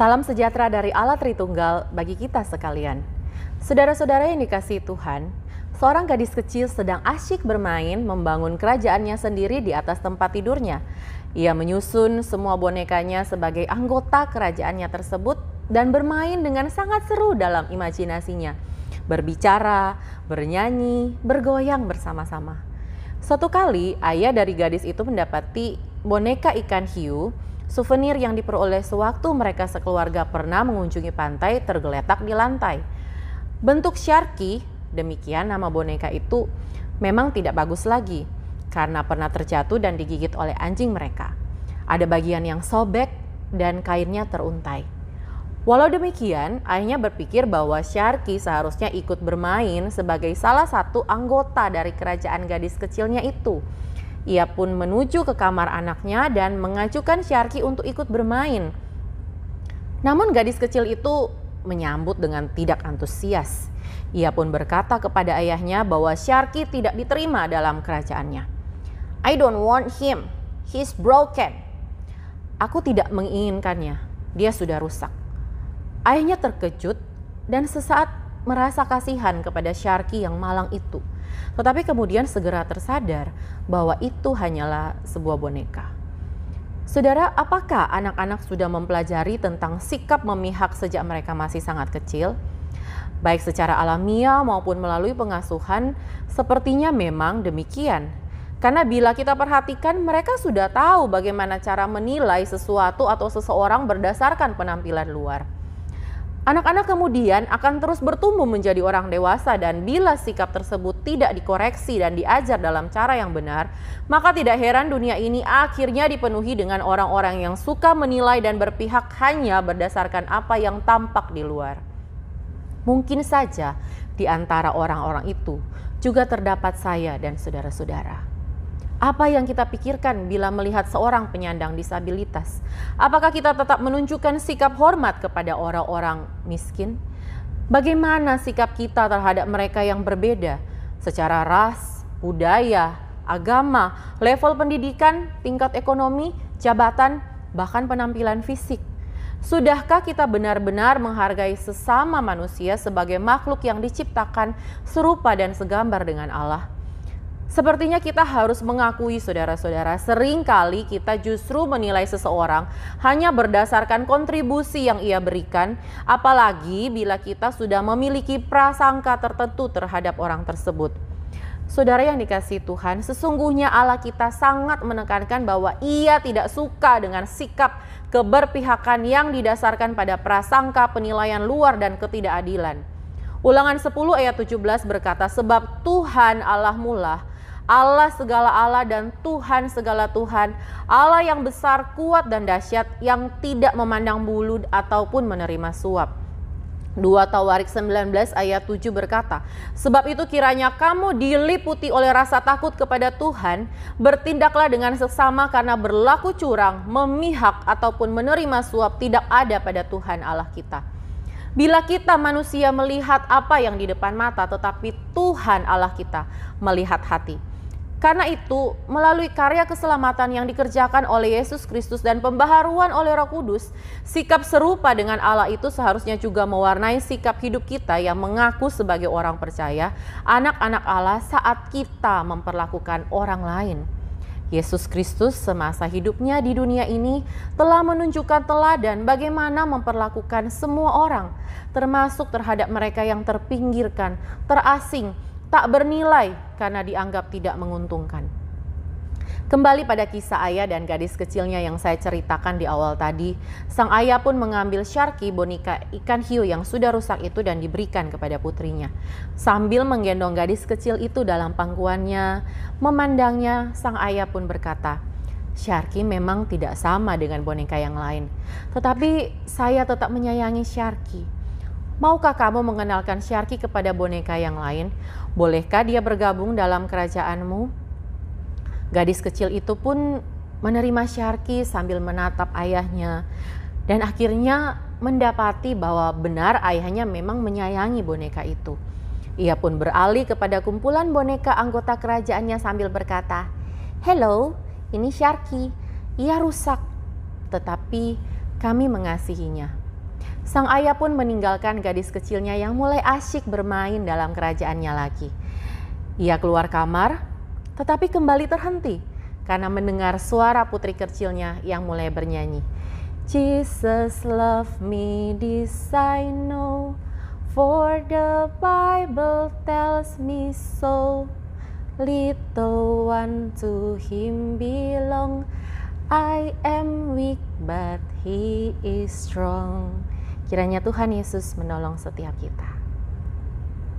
Salam sejahtera dari Allah Tritunggal bagi kita sekalian. Saudara-saudara yang dikasih Tuhan, seorang gadis kecil sedang asyik bermain membangun kerajaannya sendiri di atas tempat tidurnya. Ia menyusun semua bonekanya sebagai anggota kerajaannya tersebut dan bermain dengan sangat seru dalam imajinasinya. Berbicara, bernyanyi, bergoyang bersama-sama. Suatu kali, ayah dari gadis itu mendapati boneka ikan hiu Souvenir yang diperoleh sewaktu mereka sekeluarga pernah mengunjungi pantai tergeletak di lantai. Bentuk Sharky, demikian nama boneka itu, memang tidak bagus lagi karena pernah terjatuh dan digigit oleh anjing mereka. Ada bagian yang sobek dan kainnya teruntai. Walau demikian, ayahnya berpikir bahwa Sharky seharusnya ikut bermain sebagai salah satu anggota dari kerajaan gadis kecilnya itu. Ia pun menuju ke kamar anaknya dan mengajukan Syarki untuk ikut bermain. Namun gadis kecil itu menyambut dengan tidak antusias. Ia pun berkata kepada ayahnya bahwa Syarki tidak diterima dalam kerajaannya. I don't want him, he's broken. Aku tidak menginginkannya, dia sudah rusak. Ayahnya terkejut dan sesaat merasa kasihan kepada Syarki yang malang itu tetapi kemudian segera tersadar bahwa itu hanyalah sebuah boneka. Saudara, apakah anak-anak sudah mempelajari tentang sikap memihak sejak mereka masih sangat kecil? Baik secara alamiah maupun melalui pengasuhan, sepertinya memang demikian. Karena bila kita perhatikan, mereka sudah tahu bagaimana cara menilai sesuatu atau seseorang berdasarkan penampilan luar. Anak-anak kemudian akan terus bertumbuh menjadi orang dewasa dan bila sikap tersebut tidak dikoreksi dan diajar dalam cara yang benar, maka tidak heran dunia ini akhirnya dipenuhi dengan orang-orang yang suka menilai dan berpihak hanya berdasarkan apa yang tampak di luar. Mungkin saja di antara orang-orang itu juga terdapat saya dan saudara-saudara. Apa yang kita pikirkan bila melihat seorang penyandang disabilitas? Apakah kita tetap menunjukkan sikap hormat kepada orang-orang miskin? Bagaimana sikap kita terhadap mereka yang berbeda secara ras, budaya, agama, level pendidikan, tingkat ekonomi, jabatan, bahkan penampilan fisik? Sudahkah kita benar-benar menghargai sesama manusia sebagai makhluk yang diciptakan serupa dan segambar dengan Allah? Sepertinya kita harus mengakui saudara-saudara, sering kali kita justru menilai seseorang hanya berdasarkan kontribusi yang ia berikan, apalagi bila kita sudah memiliki prasangka tertentu terhadap orang tersebut. Saudara yang dikasih Tuhan, sesungguhnya Allah kita sangat menekankan bahwa ia tidak suka dengan sikap keberpihakan yang didasarkan pada prasangka penilaian luar dan ketidakadilan. Ulangan 10 ayat 17 berkata, sebab Tuhan Allah mulah Allah segala Allah dan Tuhan segala Tuhan, Allah yang besar, kuat dan dahsyat yang tidak memandang bulu ataupun menerima suap. 2 Tawarik 19 ayat 7 berkata, Sebab itu kiranya kamu diliputi oleh rasa takut kepada Tuhan, bertindaklah dengan sesama karena berlaku curang, memihak ataupun menerima suap tidak ada pada Tuhan Allah kita. Bila kita manusia melihat apa yang di depan mata, tetapi Tuhan Allah kita melihat hati. Karena itu, melalui karya keselamatan yang dikerjakan oleh Yesus Kristus dan pembaharuan oleh Roh Kudus, sikap serupa dengan Allah itu seharusnya juga mewarnai sikap hidup kita yang mengaku sebagai orang percaya, anak-anak Allah saat kita memperlakukan orang lain. Yesus Kristus semasa hidupnya di dunia ini telah menunjukkan teladan bagaimana memperlakukan semua orang, termasuk terhadap mereka yang terpinggirkan, terasing, tak bernilai karena dianggap tidak menguntungkan. Kembali pada kisah ayah dan gadis kecilnya yang saya ceritakan di awal tadi, sang ayah pun mengambil Sharky boneka ikan hiu yang sudah rusak itu dan diberikan kepada putrinya. Sambil menggendong gadis kecil itu dalam pangkuannya, memandangnya, sang ayah pun berkata, Sharky memang tidak sama dengan boneka yang lain, tetapi saya tetap menyayangi Sharky. Maukah kamu mengenalkan Sharky kepada boneka yang lain? Bolehkah dia bergabung dalam kerajaanmu? Gadis kecil itu pun menerima Syarki sambil menatap ayahnya dan akhirnya mendapati bahwa benar ayahnya memang menyayangi boneka itu. Ia pun beralih kepada kumpulan boneka anggota kerajaannya sambil berkata, "Hello, ini Syarki. Ia rusak, tetapi kami mengasihinya. Sang ayah pun meninggalkan gadis kecilnya yang mulai asyik bermain dalam kerajaannya lagi. Ia keluar kamar, tetapi kembali terhenti karena mendengar suara putri kecilnya yang mulai bernyanyi. Jesus love me, this I know, for the Bible tells me so. Little one to him belong, I am weak but he is strong. Kiranya Tuhan Yesus menolong setiap kita.